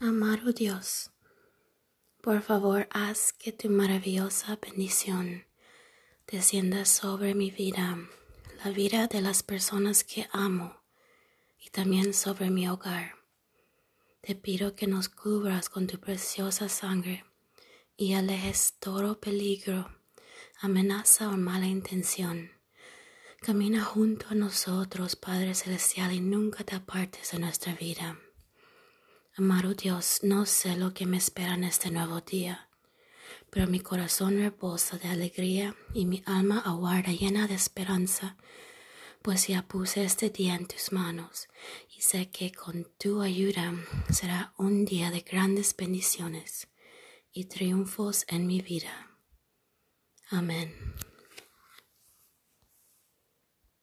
Amado Dios, por favor haz que tu maravillosa bendición descienda sobre mi vida, la vida de las personas que amo y también sobre mi hogar. Te pido que nos cubras con tu preciosa sangre y alejes todo peligro, amenaza o mala intención. Camina junto a nosotros, Padre Celestial, y nunca te apartes de nuestra vida. Amado Dios, no sé lo que me espera en este nuevo día, pero mi corazón reposa de alegría y mi alma aguarda llena de esperanza, pues ya puse este día en tus manos y sé que con tu ayuda será un día de grandes bendiciones y triunfos en mi vida. Amén.